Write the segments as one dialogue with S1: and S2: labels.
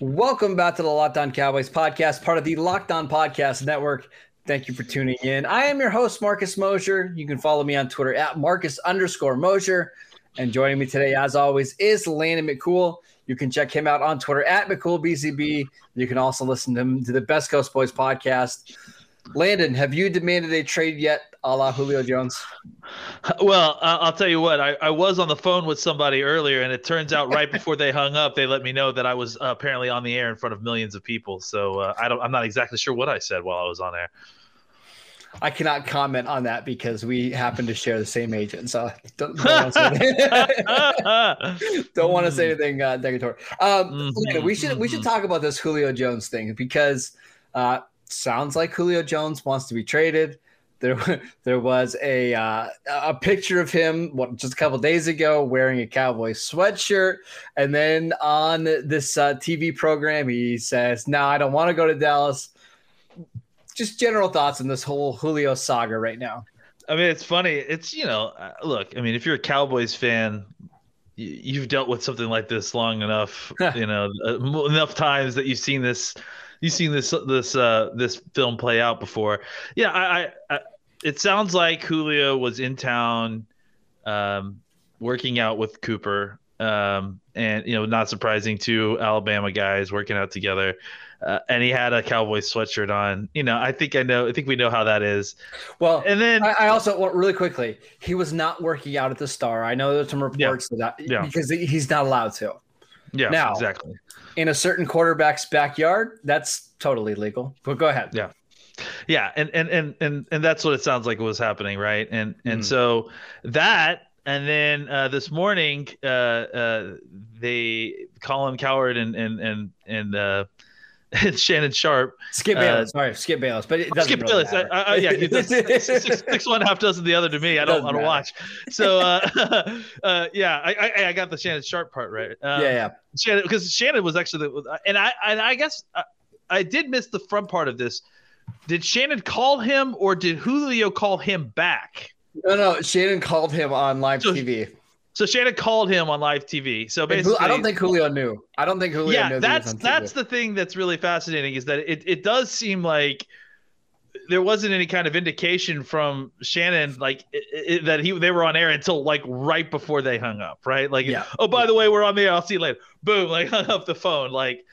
S1: Welcome back to the Locked On Cowboys podcast, part of the Locked On Podcast Network. Thank you for tuning in. I am your host, Marcus Mosher. You can follow me on Twitter at Marcus underscore Mosher. And joining me today, as always, is Landon McCool. You can check him out on Twitter at McCoolBCB. You can also listen to him to the Best Coast Boys podcast. Landon, have you demanded a trade yet, a la Julio Jones?
S2: Well, I'll tell you what. I, I was on the phone with somebody earlier, and it turns out right before they hung up, they let me know that I was uh, apparently on the air in front of millions of people. So uh, I don't. I'm not exactly sure what I said while I was on air.
S1: I cannot comment on that because we happen to share the same agent. So don't, don't want to say anything, don't want say anything uh. Um,
S2: Mhm,
S1: Landon, we should we should
S2: mhm.
S1: talk about this Julio Jones thing because uh, sounds like Julio Jones wants to be traded. There, there was a uh, a picture of him what, just a couple days ago wearing a Cowboys sweatshirt, and then on this uh, TV program he says, "No, I don't want to go to Dallas." Just general thoughts on this whole Julio saga right now.
S2: I mean, it's funny. It's you know, uh, look. I mean, if you're a Cowboys fan, you've dealt with something like this long enough. you know, uh, enough times that you've seen this. You've seen this this uh, this film play out before. Yeah, I, I, I it sounds like Julio was in town, um, working out with Cooper, um, and you know, not surprising, two Alabama guys working out together. Uh, and he had a cowboy sweatshirt on. You know, I think I know. I think we know how that is.
S1: Well,
S2: And then
S1: I, I also want really quickly. He was not working out at the Star. I know there's some reports of that
S2: Yeah.
S1: because he's not allowed to
S2: yeah,
S1: now-
S2: exactly.
S1: In a certain quarterback's backyard. That's totally legal. But go ahead.
S2: Yeah. Yeah, and and and and and that's what it sounds like was happening, right? And and
S1: Mhm.
S2: so that, and then uh, this morning, uh, uh, they Colin Cowherd and and and and uh, and Shannon Sharpe,
S1: Skip
S2: Uh,
S1: Bayless. Sorry, Skip Bayless. But it doesn't
S2: Skip
S1: really
S2: Bayless, I,
S1: matter.
S2: I, I- yeah, he's a six, six, six one half dozen the other to me. I don't
S1: Doesn't
S2: I don't
S1: matter.
S2: watch. So uh, uh, yeah, I, I I got the Shannon Sharpe part right. Um,
S1: yeah, yeah.
S2: Shannon because Shannon was actually the, and I and I guess I, I did miss the front part of this. Did Shannon call him or did Julio call him back?
S1: No, no. Shannon called him on live
S2: So-
S1: TV.
S2: So Shannon called him on live TV. So basically,
S1: I don't think Julio knew. I don't think Julio knew.
S2: yeah, that's
S1: was on TV.
S2: that's the thing that's really fascinating is that it it does seem like there wasn't any kind of indication from Shannon like i i that he they were on air until like right before they hung up, right? Like,
S1: Yeah.
S2: oh by the way, we're on the air. I'll see you later. Boom, like hung up the phone. Like,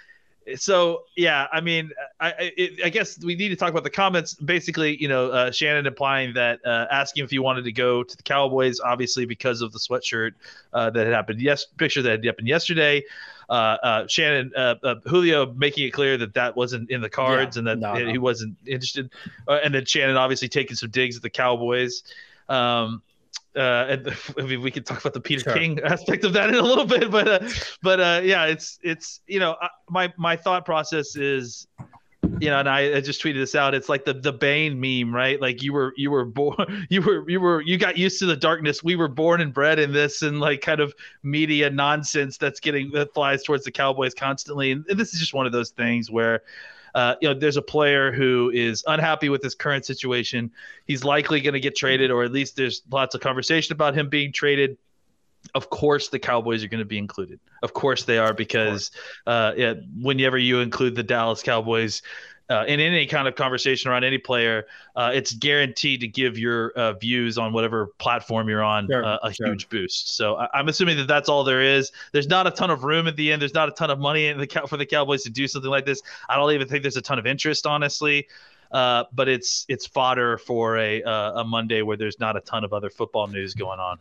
S2: so yeah, I mean, I I, it, I guess we need to talk about the comments. Basically, you know, uh, Shannon implying that uh, asking if he wanted to go to the Cowboys, obviously because of the sweatshirt uh, that had happened. Yes, picture that had happened yesterday. Uh, uh, Shannon uh, uh, Julio making it clear that that wasn't in the cards
S1: Yeah,
S2: and that
S1: no,
S2: he
S1: no.
S2: wasn't interested. Uh, and then Shannon obviously taking some digs at the Cowboys. Um, uh, and I mean, we could talk about the Peter
S1: Sure.
S2: King aspect of that in a little bit, but uh, but uh, yeah, it's it's you know uh, my my thought process is you know, and I, I just tweeted this out. It's like the the Bane meme, right? Like you were you were born you were you were you got used to the darkness. We were born and bred in this and like kind of media nonsense that's getting that flies towards the Cowboys constantly. And this is just one of those things where uh, you know, there's a player who is unhappy with his current situation. He's likely going to get traded, or at least there's lots of conversation about him being traded. Of course, the Cowboys are going to be included. Of course, they are because uh, yeah, whenever you include the Dallas Cowboys, uh, in any kind of conversation around any player, uh, it's guaranteed to give your uh, views on whatever platform you're on
S1: Sure,
S2: uh, a
S1: sure.
S2: huge boost. So I, I'm assuming that that's all there is. There's not a ton of room at the end. There's not a ton of money in the Cow- for the Cowboys to do something like this. I don't even think there's a ton of interest, honestly. Uh, but it's it's fodder for a uh, a Monday where there's not a ton of other football news going on.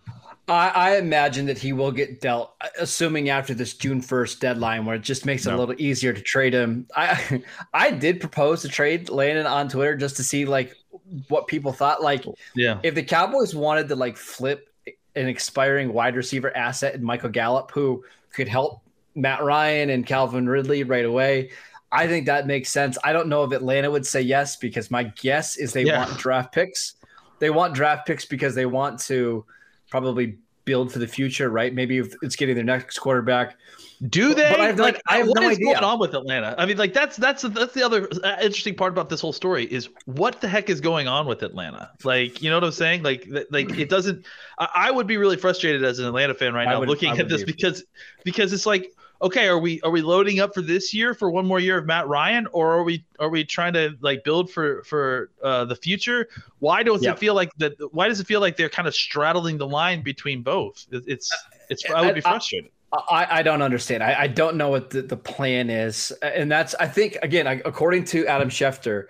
S1: I, I imagine that he will get dealt, assuming after this June first deadline, where it just makes it a little easier to trade him. I I did propose to trade Landon on Twitter just to see like what people thought. Like
S2: Yeah,
S1: if the Cowboys wanted to like flip an expiring wide receiver asset in Michael Gallup, who could help Matt Ryan and Calvin Ridley right away. I think that makes sense. I don't know if Atlanta would say yes because my guess is they
S2: Yeah.
S1: want draft picks. They want draft picks because they want to probably build for the future, right? Maybe if it's getting their next quarterback.
S2: Do they?
S1: but I have,
S2: like,
S1: like, I have
S2: what
S1: no
S2: is
S1: idea.
S2: going on with Atlanta? I mean, like that's that's that's the other uh, interesting part about this whole story is what the heck is going on with Atlanta? Like, you know what I'm saying? Like, like it doesn't. I, I would be really frustrated as an Atlanta fan right now
S1: would-
S2: looking at this
S1: be.
S2: because because it's like, okay, are we are we loading up for this year for one more year of Matt Ryan, or are we are we trying to like build for for uh, the future? Why does
S1: Yep.
S2: it feel like that? Why does it feel like they're kind of straddling the line between both? It's it's I would be frustrated.
S1: I, I don't understand. I, I don't know what the, the plan is. And that's, I think, again, I- according to Adam Schefter,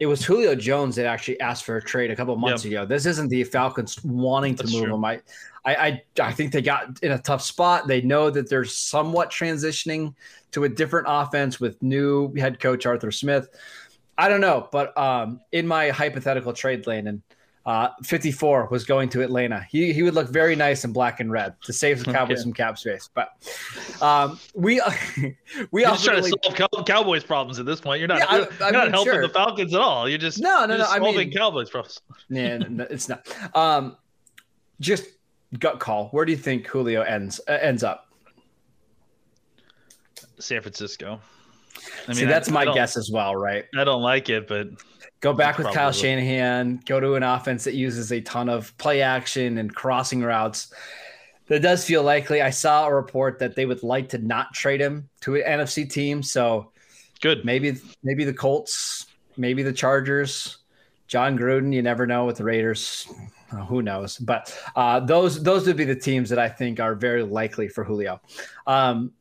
S1: it was Julio Jones that actually asked for a trade a couple months ago. This isn't the Falcons wanting to
S2: That's
S1: move
S2: true.
S1: him. I, I, I, I think they got in a tough spot. They know that they're somewhat transitioning to a different offense with new head coach Arthur Smith. I don't know, but um, in my hypothetical trade, Landon, uh, 54 was going to Atlanta. He, he would look very nice in black and red to save the Cowboys
S2: Okay.
S1: some cap space. But um, we we
S2: You're just trying
S1: ultimately
S2: to solve Cow- Cowboys problems at this point. You're not,
S1: Yeah,
S2: you're,
S1: I
S2: you're not helping
S1: sure.
S2: the Falcons at all. You're just
S1: No, no, no,
S2: just
S1: I
S2: solving
S1: mean-
S2: Cowboys problems.
S1: yeah, no, it's not. Um, just gut call. Where do you think Julio ends uh, ends up?
S2: San Francisco. I
S1: See, that's
S2: I
S1: my
S2: don't-
S1: guess as well, right?
S2: I don't like it, but
S1: Go back with
S2: Probably
S1: Kyle. Shanahan. Go to an offense that uses a ton of play action and crossing routes. That does feel likely. I saw a report that they would like to not trade him to an NFC team. So
S2: good.
S1: maybe maybe the Colts, maybe the Chargers, Jon Gruden. You never know with the Raiders. Uh, who knows? But uh, those those would be the teams that I think are very likely for Julio. Um,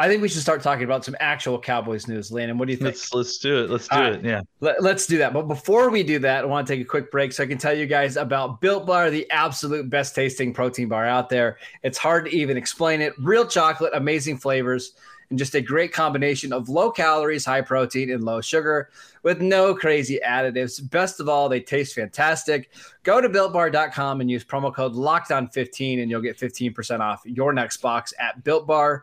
S1: I think we should start talking about some actual Cowboys news. Landon, what do you think?
S2: Let's let's do it. Let's do it. Yeah.
S1: Let, us do that. But before we do that, I want to take a quick break so I can tell you guys about Built Bar, the absolute best tasting protein bar out there. It's hard to even explain it. Real chocolate, amazing flavors, and just a great combination of low calories, high protein, and low sugar with no crazy additives. Best of all, they taste fantastic. Go to builtbar.com and use promo code LOCKDOWN15 and you'll get 15% off your next box at builtbar.com.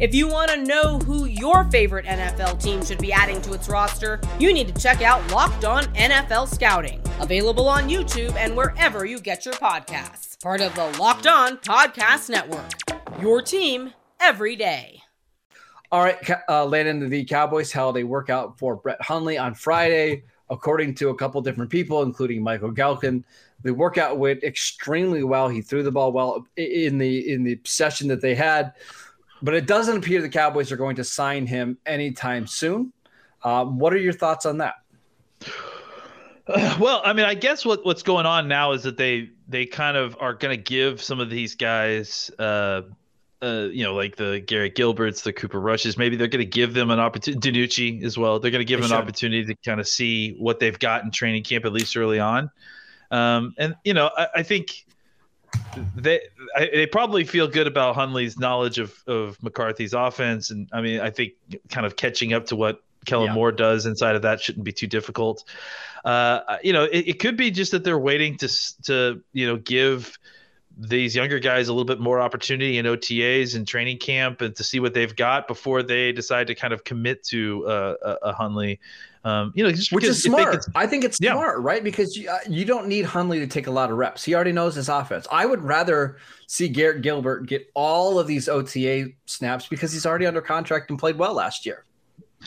S3: If you want to know who your favorite NFL team should be adding to its roster, you need to check out Locked On NFL Scouting, available on YouTube and wherever you get your podcasts. Part of the Locked On Podcast Network. Your team every day.
S1: All right, uh, Landon, the Cowboys held a workout for Brett Hundley on Friday, according to a couple different people, including Michael Gehlken. The workout went extremely well. He threw the ball well in the in the session that they had, but it doesn't appear the Cowboys are going to sign him anytime soon. Um, what are your thoughts on that?
S2: Well, I mean, I guess what what's going on now is that they they kind of are going to give some of these guys, uh, uh, you know, like the Garrett Gilberts, the Cooper Rushes. Maybe they're going to give them an opportunity. DiNucci as well. They're going to give them an
S1: should.
S2: opportunity to kind of see what they've got in training camp at least early on. Um, and you know, I, I think they they probably feel good about Hundley's knowledge of of McCarthy's offense, and I mean, I think kind of catching up to what Kellen
S1: Yeah.
S2: Moore does inside of that shouldn't be too difficult. Uh, you know, it, it could be just that they're waiting to to you know give these younger guys a little bit more opportunity in OTAs and training camp and to see what they've got before they decide to kind of commit to uh, a, a Hundley. Um, you know, just
S1: which is smart. I think it's
S2: Yeah.
S1: smart, right? Because you, uh, you don't need Hundley to take a lot of reps. He already knows his offense. I would rather see Garrett Gilbert get all of these OTA snaps because he's already under contract and played well last year.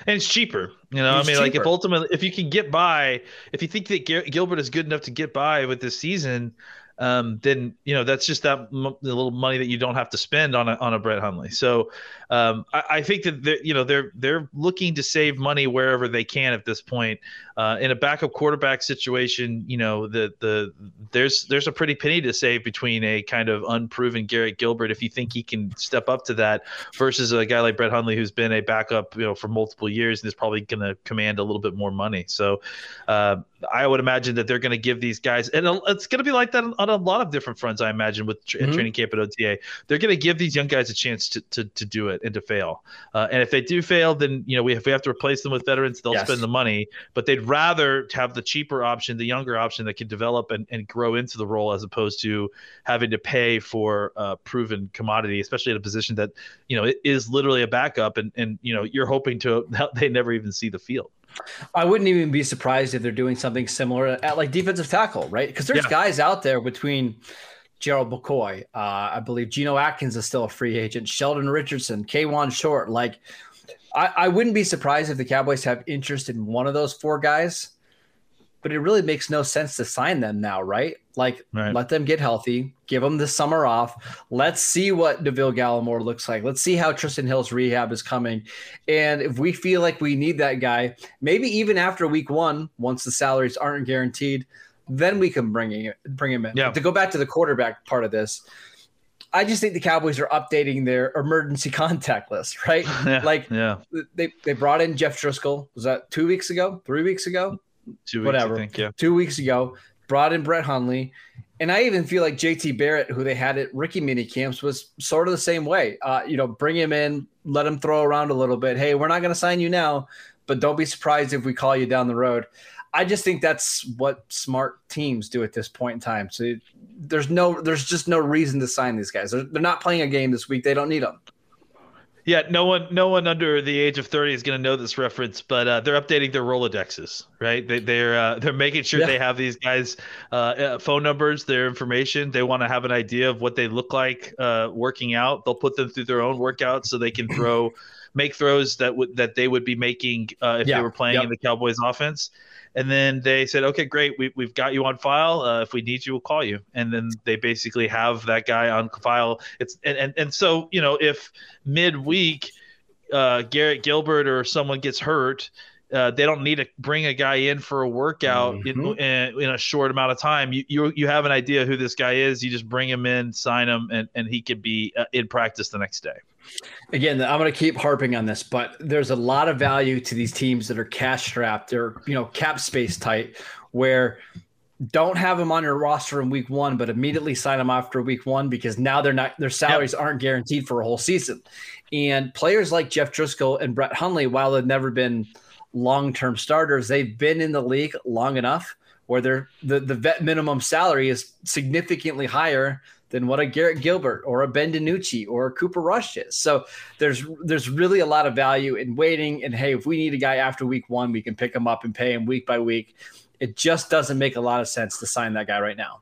S2: and it's cheaper. You know,
S1: It's
S2: I mean, like if ultimately, if you can get by, if you think that Gar- Gilbert is good enough to get by with this season, um, then you know that's just that m- the little money that you don't have to spend on a on a Brett Hundley. So um, I, I think that they're, you know they're they're looking to save money wherever they can at this point. Uh, in a backup quarterback situation, you know the the there's there's a pretty penny to save between a kind of unproven Garrett Gilbert if you think he can step up to that versus a guy like Brett Hundley who's been a backup you know for multiple years and is probably going to command a little bit more money. So uh, I would imagine that they're going to give these guys, and it's going to be like that on a lot of different fronts. I imagine with tra-
S1: Mhm.
S2: training camp at OTA, they're going to give these young guys a chance to to, to do it and to fail. Uh, and if they do fail, then you know we if we have to replace them with veterans, they'll
S1: Yes.
S2: spend the money. But they'd rather have the cheaper option, the younger option that can develop and, and grow into the role, as opposed to having to pay for a proven commodity, especially at a position that you know it is literally a backup, and and you know you're hoping to they never even see the field.
S1: I wouldn't even be surprised if they're doing something similar at like defensive tackle, right? Because there's
S2: Yeah.
S1: guys out there between Gerald McCoy, uh, I believe Geno Atkins is still a free agent, Sheldon Richardson, Kawann Short. Like, I, I wouldn't be surprised if the Cowboys have interest in one of those four guys, but it really makes no sense to sign them now, right? Like,
S2: Right.
S1: let them get healthy, give them the summer off. Let's see what Neville Gallimore looks like. Let's see how Trysten Hill's rehab is coming. And if we feel like we need that guy, maybe even after week one, once the salaries aren't guaranteed, then we can bring him bring him in.
S2: Yeah.
S1: But to go back to the quarterback part of this, I just think the Cowboys are updating their emergency contact list, right?
S2: Yeah,
S1: Like
S2: yeah,
S1: they they brought in Jeff Driskel. Was that two weeks ago? Three weeks ago?
S2: two weeks,
S1: whatever.
S2: Think, yeah.
S1: Two weeks ago, brought in Brett Hundley. And I even feel like JT Barrett, who they had at Ricky mini camps, was sort of the same way. Uh, you know, bring him in, let him throw around a little bit. Hey, we're not going to sign you now, but don't be surprised if we call you down the road. I just think that's what smart teams do at this point in time. So there's no, there's just no reason to sign these guys. They're, they're not playing a game this week. They don't need them.
S2: Yeah, no one, no one under the age of thirty is going to know this reference, but uh, they're updating their Rolodexes, right? They, they're uh, they're making sure
S1: Yeah.
S2: they have these guys' uh, uh, phone numbers, their information. They want to have an idea of what they look like uh, working out. They'll put them through their own workouts so they can throw, make throws that would that they would be making uh, if
S1: Yeah,
S2: they were playing
S1: yep.
S2: in the Cowboys offense. And then they said, okay, great, we, we've got you on file. Uh, if we need you, we'll call you. And then they basically have that guy on file. It's and and, and so you know if midweek uh, Garrett Gilbert or someone gets hurt, uh, they don't need to bring a guy in for a workout
S1: Mhm.
S2: in, in, in a short amount of time. You, you you have an idea who this guy is. You just bring him in, sign him, and, and he could be uh, in practice the next day.
S1: Again, I'm going to keep harping on this, but there's a lot of value to these teams that are cash strapped. They're, you know, cap space tight, where don't have them on your roster in week one, but immediately sign them after week one because now they're not, their salaries aren't guaranteed for a whole season. And players like Jeff Driskel and Brett Hundley, while they've never been long term starters, they've been in the league long enough where they're, the, the vet minimum salary is significantly higher than what a Garrett Gilbert or a Ben DiNucci or a Cooper Rush is. So there's there's really a lot of value in waiting. And hey, if we need a guy after week one, we can pick him up and pay him week by week. It just doesn't make a lot of sense to sign that guy right now.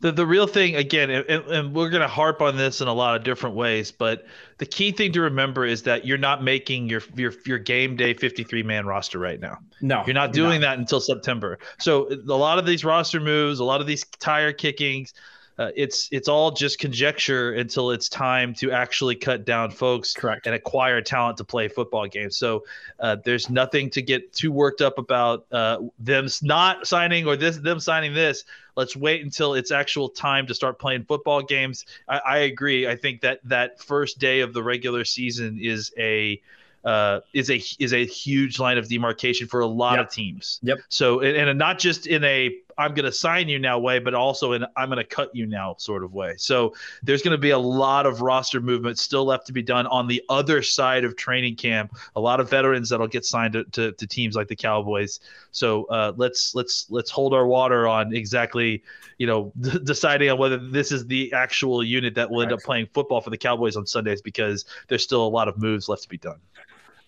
S2: The the real thing again and, and we're going to harp on this in a lot of different ways but the key thing to remember is that you're not making your your your game day 53 man roster right now.
S1: No,
S2: you're not doing that until september. So a lot of these roster moves a lot of these tire kickings uh, it's it's all just conjecture until it's time to actually cut down folks
S1: Correct.
S2: and acquire talent to play football games. So uh, there's nothing to get too worked up about uh, them not signing or this them signing this. Let's wait until it's actual time to start playing football games. I, I agree. I think that that first day of the regular season is a uh, is a is a huge line of demarcation for a lot
S1: Yep.
S2: of teams.
S1: Yep.
S2: So and, and not just in a I'm going to sign you now way, but also in I'm going to cut you now sort of way. So there's going to be a lot of roster movement still left to be done on the other side of training camp. A lot of veterans that'll get signed to, to, to teams like the Cowboys. So uh, let's let's let's hold our water on exactly you know deciding on whether this is the actual unit that will end up playing football for the Cowboys on Sundays because there's still a lot of moves left to be done.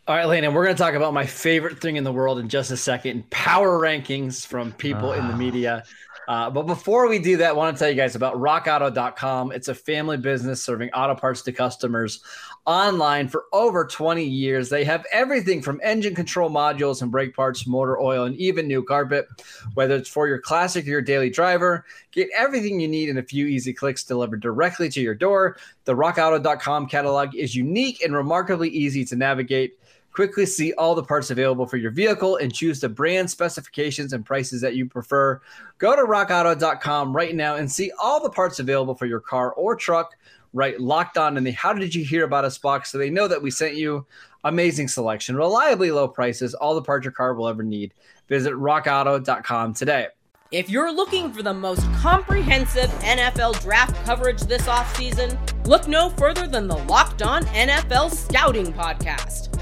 S1: All right, Landon, we're going to talk about my favorite thing in the world in just a second power rankings from people in the media. Uh, but before we do that, I want to tell you guys about rockauto.com. It's a family business serving auto parts to customers online for over 20 years. They have everything from engine control modules and brake parts, motor oil, and even new carpet. Whether it's for your classic or your daily driver, get everything you need in a few easy clicks delivered directly to your door. The rockauto.com catalog is unique and remarkably easy to navigate. Quickly see all the parts available for your vehicle and choose the brand specifications and prices that you prefer. Go to rockauto.com right now and see all the parts available for your car or truck. Right, locked on in the How Did You Hear About Us box so they know that we sent you. Amazing selection, reliably low prices, all the parts your car will ever need. Visit rockauto.com today.
S3: If you're looking for the most comprehensive NFL draft coverage this offseason, look no further than the Locked On NFL Scouting Podcast.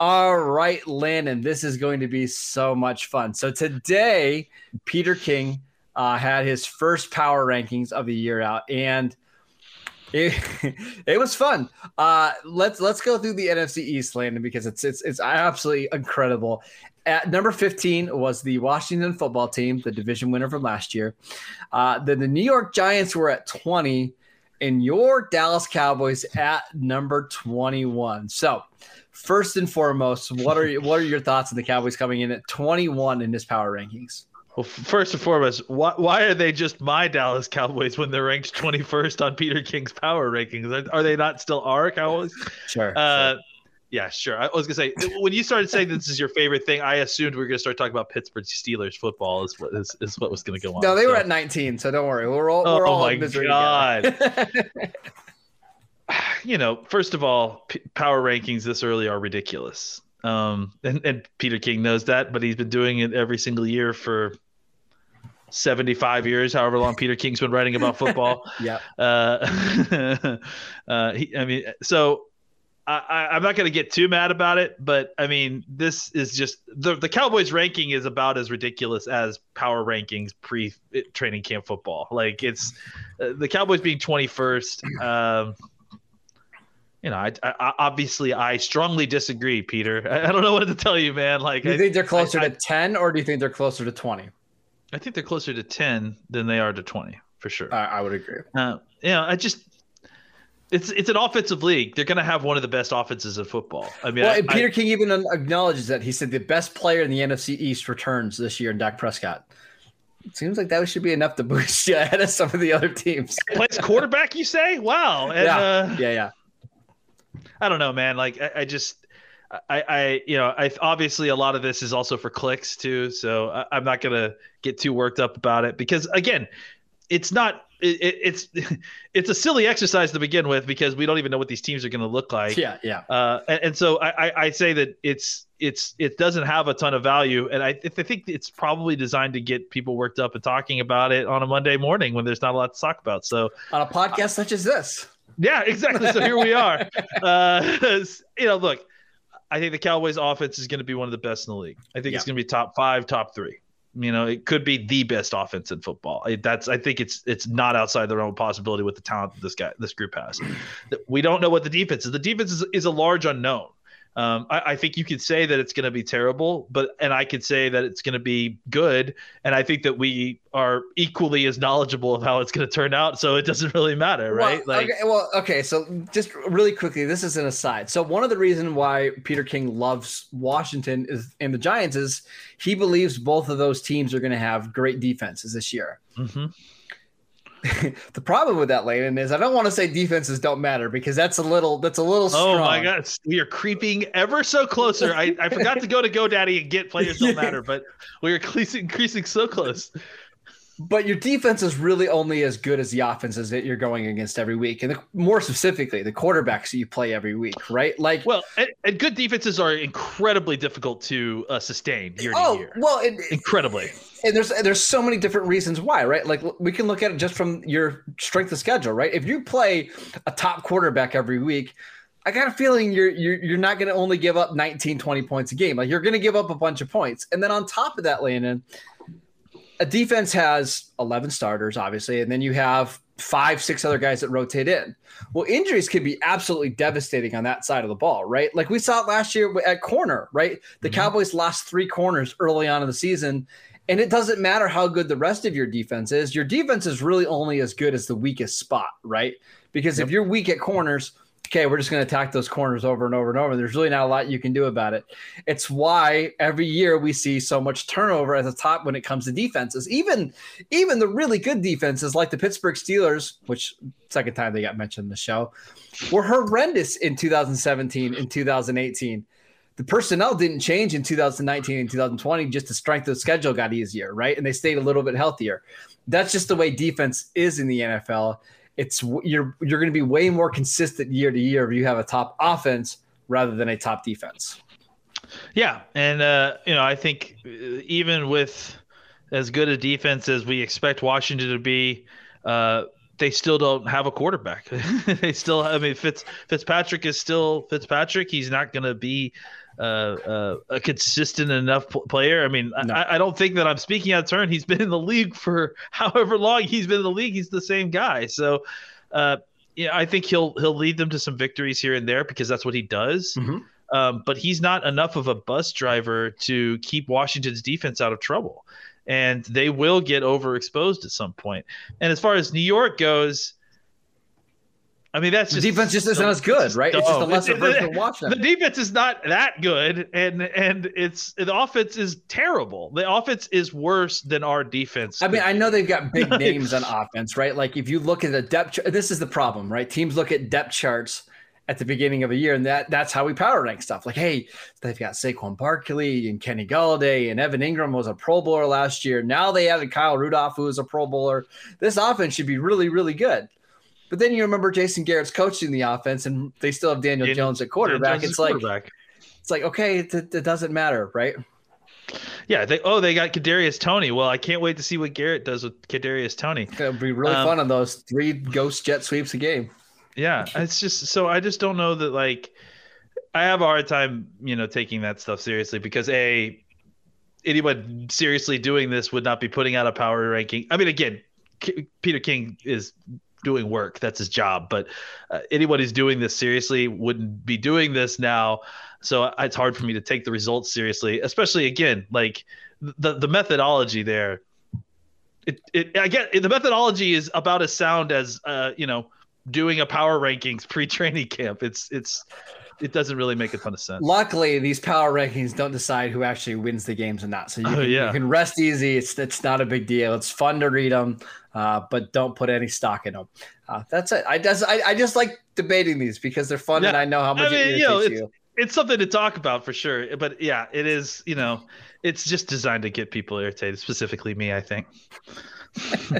S1: All right, Landon, this is going to be so much fun. So today, Peter King uh, had his first power rankings of the year out, and it, it was fun. Uh, let's let's go through the NFC East, Landon, because it's it's it's absolutely incredible. At number 15 was the Washington football team, the division winner from last year. Uh, then the New York Giants were at 20, and your Dallas Cowboys at number 21. So, first and foremost, what are what are your thoughts on the Cowboys coming in at 21 in this power rankings?
S2: Well, first and foremost, why, why are they just my Dallas Cowboys when they're ranked 21st on Peter King's power rankings? Are, are they not still our Cowboys?
S1: Sure.
S2: Uh, yeah, sure. I was gonna say when you started saying this is your favorite thing, I assumed we were gonna start talking about Pittsburgh Steelers football. Is what is, is what was gonna go on.
S1: no, they were at 19, so don't worry. We're all
S2: Oh
S1: we're all
S2: my God. you know, first of all, p- power rankings this early are ridiculous. Um, and, and Peter King knows that, but he's been doing it every single year for 75 years, however long Peter King's been writing about football.
S1: yeah.
S2: Uh, uh, he, I mean, so I, I'm not going to get too mad about it, but I mean, this is just the the Cowboys ranking is about as ridiculous as power rankings pre training camp football. Like it's uh, the Cowboys being 21st. Um, you know, I, I obviously I strongly disagree, Peter. I, I don't know what to tell you, man. Like,
S1: Do you
S2: I,
S1: think they're closer
S2: I-
S1: to 10 or do you think they're closer to 20?
S2: I think they're closer to 10 than they are to 20 for sure.
S1: I, I would agree.
S2: Uh, you know, I just it's it's an offensive league. They're going to have one of the best offenses in football. I mean,
S1: Well,
S2: I,
S1: Peter
S2: I,
S1: King even acknowledges that he said the best player in the NFC East returns this year in Dak Prescott. It seems like that should be enough to boost you ahead of some of the other teams.
S2: plays quarterback. You say? Wow. And,
S1: yeah,
S2: uh,
S1: yeah, yeah.
S2: I don't know, man. Like I, I just. I, I, you know, I obviously a lot of this is also for clicks too, so I, I'm not gonna get too worked up about it because again, it's not, it, it- it's, it's a silly exercise to begin with because we don't even know what these teams are gonna look like.
S1: Yeah, yeah.
S2: Uh, and, and so I, I, I say that it's it's it doesn't have a ton of value, and I, I think it's probably designed to get people worked up and talking about it on a Monday morning when there's not a lot to talk about. So
S1: On a podcast such as this.
S2: yeah, exactly. So here we are. Uh, you know, look, I think the Cowboys' offense is going to be one of the best in the league. I think
S1: Yeah.
S2: it's going to be top five, top three. You know, it could be the best offense in football. That's I think it's it's not outside the realm of possibility with the talent that this guy this group has. We don't know what the defense is. The defense is, is a large unknown. Um, I, I, think you could say that it's going to be terrible, but and I could say that it's going to be good, and I think that we are equally as knowledgeable of how it's going to turn out. So it doesn't really matter, right?
S1: Well, like, okay, well, okay. So just really quickly, this is an aside. So one of the reasons why Peter King loves Washington is and the Giants is he believes both of those teams are going to have great defenses this year. Mm-hmm. the problem with that, Landon, is I don't want to say defenses don't matter because that's a little that's a little. Strong.
S2: Oh my god, we are creeping ever so closer. I, I forgot to go to GoDaddy and get players don't matter, but we are increasing, increasing so close.
S1: But your defense is really only as good as the offenses that you're going against every week, and the, more specifically, the quarterbacks that you play every week, right? Like,
S2: well, and, and good defenses are incredibly difficult to uh, sustain year
S1: oh,
S2: to year.
S1: Well,
S2: it, incredibly.
S1: And there's there's so many different reasons why, right? Like we can look at it just from your strength of schedule, right? If you play a top quarterback every week, I got a feeling you're you're, you're not going to only give up 19, 20 points a game. Like you're going to give up a bunch of points, and then on top of that, Landon a defense has 11 starters, obviously, and then you have five, six other guys that rotate in. Well, injuries can be absolutely devastating on that side of the ball, right? Like we saw it last year at corner, right? The mm-hmm. Cowboys lost three corners early on in the season. And it doesn't matter how good the rest of your defense is. Your defense is really only as good as the weakest spot, right? Because yep. if you're weak at corners, okay, we're just going to attack those corners over and over and over. There's really not a lot you can do about it. It's why every year we see so much turnover at the top when it comes to defenses. Even even the really good defenses like the Pittsburgh Steelers, which second time they got mentioned in the show, were horrendous in 2017 and 2018. The personnel didn't change in 2019 and 2020, just the strength of the schedule got easier, right? And they stayed a little bit healthier. That's just the way defense is in the NFL it's you're you're going to be way more consistent year to year if you have a top offense rather than a top defense.
S2: Yeah, and uh, you know I think uh, even with as good a defense as we expect Washington to be, uh, they still don't have a quarterback. they still, I mean, Fitz Fitzpatrick is still Fitzpatrick. He's not going to be uh, uh, a consistent enough player. I mean, no. I, I, don't think that I'm speaking out of turn. He's been in the league for however long he's been in the league. He's the same guy. So, uh, yeah, I think he'll he'll lead them to some victories here and there because that's what he does. Mm-hmm. Um, but he's not enough of a bus driver to keep Washington's defense out of trouble, and they will get overexposed at some point. And as far as New York goes I mean, that's
S1: the defense just isn't as good, right? It's just a lesser version watch
S2: The defense is not that good, and and it's the offense is terrible. The offense is worse than our defense.
S1: I mean, I know they've got big names on offense, right? Like if you look at the depth, this is the problem, right? Teams look at depth charts at the beginning of a year, and that that's how we power rank stuff. Like, hey, they've got Saquon Barkley and Kenny Golladay, and Evan Engram was a Pro Bowler last year. Now they added Kyle Rudolph, who was a Pro Bowler. This offense should be really, really good. But then you remember Jason Garrett's coaching the offense, and they still have Daniel, Jones at quarterback. Jones it's like quarterback. it's like okay, it, it, doesn't matter, right?
S2: Yeah, they oh they got Kadarius Toney. Well, I can't wait to see what Garrett does with Kadarius Toney.
S1: It'll be really um, fun on those three ghost jet sweeps a game.
S2: Yeah, it's just so I just don't know that like I have a hard time, you know, taking that stuff seriously because a anyone seriously doing this would not be putting out a power ranking. I mean, again, K- Peter King is doing work. That's his job. But uh, anyone who's doing this seriously wouldn't be doing this now. So it's hard for me to take the results seriously, especially again, like the the methodology there. It, it again, the methodology is about as sound as uh, you know doing a power rankings pre-training camp. It's it's it doesn't really make a ton of sense.
S1: Luckily, these power rankings don't decide who actually wins the games or not. So you, oh, can, yeah. you can rest easy. It's it's not a big deal. It's fun to read them, uh, but don't put any stock in them. Uh, that's it. I just I, I, just like debating these because they're fun yeah. and I know how much I mean, it you, know,
S2: it's,
S1: you.
S2: It's something to talk about for sure. But yeah, it is. You know, it's just designed to get people irritated, specifically me. I think.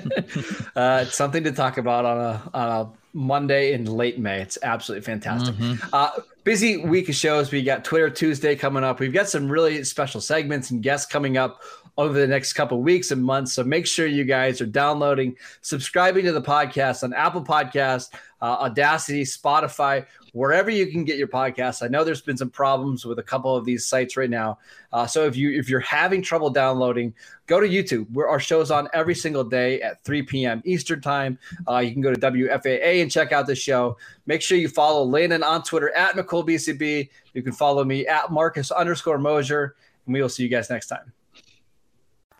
S1: uh, it's something to talk about on a on a Monday in late May. It's absolutely fantastic. Mm-hmm. Uh, busy week of shows. We got Twitter Tuesday coming up. We've got some really special segments and guests coming up over the next couple weeks and months. So make sure you guys are downloading, subscribing to the podcast on Apple Podcast, uh, Audacy, Spotify, wherever you can get your podcasts. I know there's been some problems with a couple of these sites right now. Uh, so if you if you're having trouble downloading, go to YouTube. Where our show's on every single day at 3 p.m. Eastern time. Uh, you can go to WFAA and check out the show. Make sure you follow Landon on Twitter at McCool BCB. You can follow me at Marcus underscore Mosher, and we will see you guys next time.